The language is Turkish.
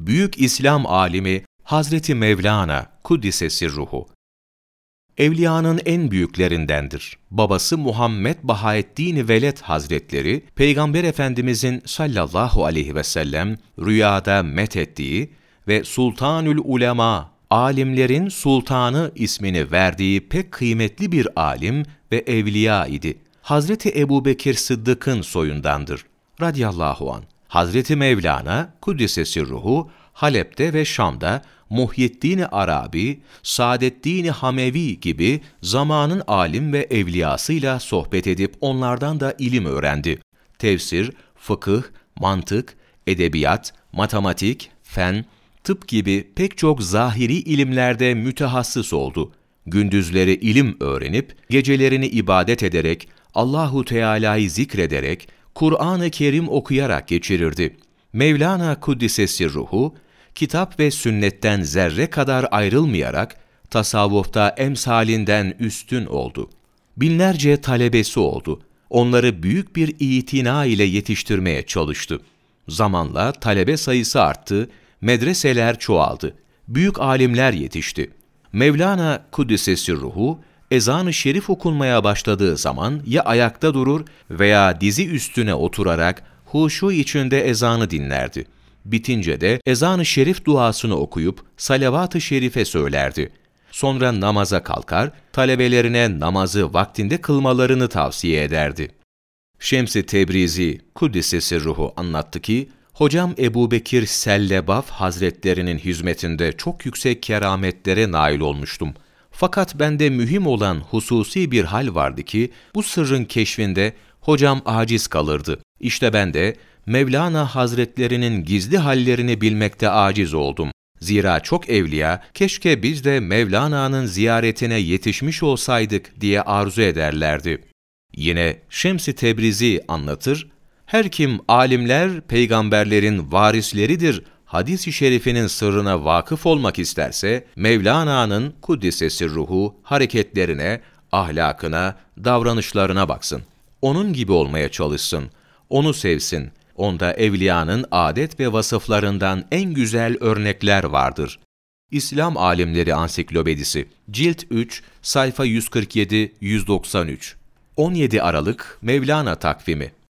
büyük İslam alimi Hazreti Mevlana Kuddisesi ruhu. Evliyanın en büyüklerindendir. Babası Muhammed Bahaeddin Veled Hazretleri, Peygamber Efendimizin sallallahu aleyhi ve sellem rüyada methettiği ve Sultanül Ulema, alimlerin sultanı ismini verdiği pek kıymetli bir alim ve evliya idi. Hazreti Ebubekir Sıddık'ın soyundandır. Radiyallahu an. Hazreti Mevlana, Kuddisesi ruhu, Halep'te ve Şam'da Muhyiddin Arabi, Saadeddin Hamevi gibi zamanın alim ve evliyasıyla sohbet edip onlardan da ilim öğrendi. Tefsir, fıkıh, mantık, edebiyat, matematik, fen, tıp gibi pek çok zahiri ilimlerde mütehassıs oldu. Gündüzleri ilim öğrenip, gecelerini ibadet ederek, Allahu Teala'yı zikrederek, Kur'an-ı Kerim okuyarak geçirirdi. Mevlana Kuddisesi ruhu, kitap ve sünnetten zerre kadar ayrılmayarak, tasavvufta emsalinden üstün oldu. Binlerce talebesi oldu. Onları büyük bir itina ile yetiştirmeye çalıştı. Zamanla talebe sayısı arttı, medreseler çoğaldı. Büyük alimler yetişti. Mevlana Kuddisesi ruhu, ezan-ı şerif okunmaya başladığı zaman ya ayakta durur veya dizi üstüne oturarak huşu içinde ezanı dinlerdi. Bitince de ezan-ı şerif duasını okuyup salavat-ı şerife söylerdi. Sonra namaza kalkar, talebelerine namazı vaktinde kılmalarını tavsiye ederdi. Şems-i Tebrizi, Kuddisesi ruhu anlattı ki, Hocam Ebu Bekir Sellebaf Hazretlerinin hizmetinde çok yüksek kerametlere nail olmuştum. Fakat bende mühim olan hususi bir hal vardı ki, bu sırrın keşfinde hocam aciz kalırdı. İşte ben de Mevlana Hazretlerinin gizli hallerini bilmekte aciz oldum. Zira çok evliya, keşke biz de Mevlana'nın ziyaretine yetişmiş olsaydık diye arzu ederlerdi. Yine Şems-i Tebrizi anlatır, her kim alimler peygamberlerin varisleridir hadis-i şerifinin sırrına vakıf olmak isterse, Mevlana'nın kuddisesi ruhu hareketlerine, ahlakına, davranışlarına baksın. Onun gibi olmaya çalışsın, onu sevsin. Onda evliyanın adet ve vasıflarından en güzel örnekler vardır. İslam Alimleri Ansiklopedisi, Cilt 3, sayfa 147-193 17 Aralık Mevlana takvimi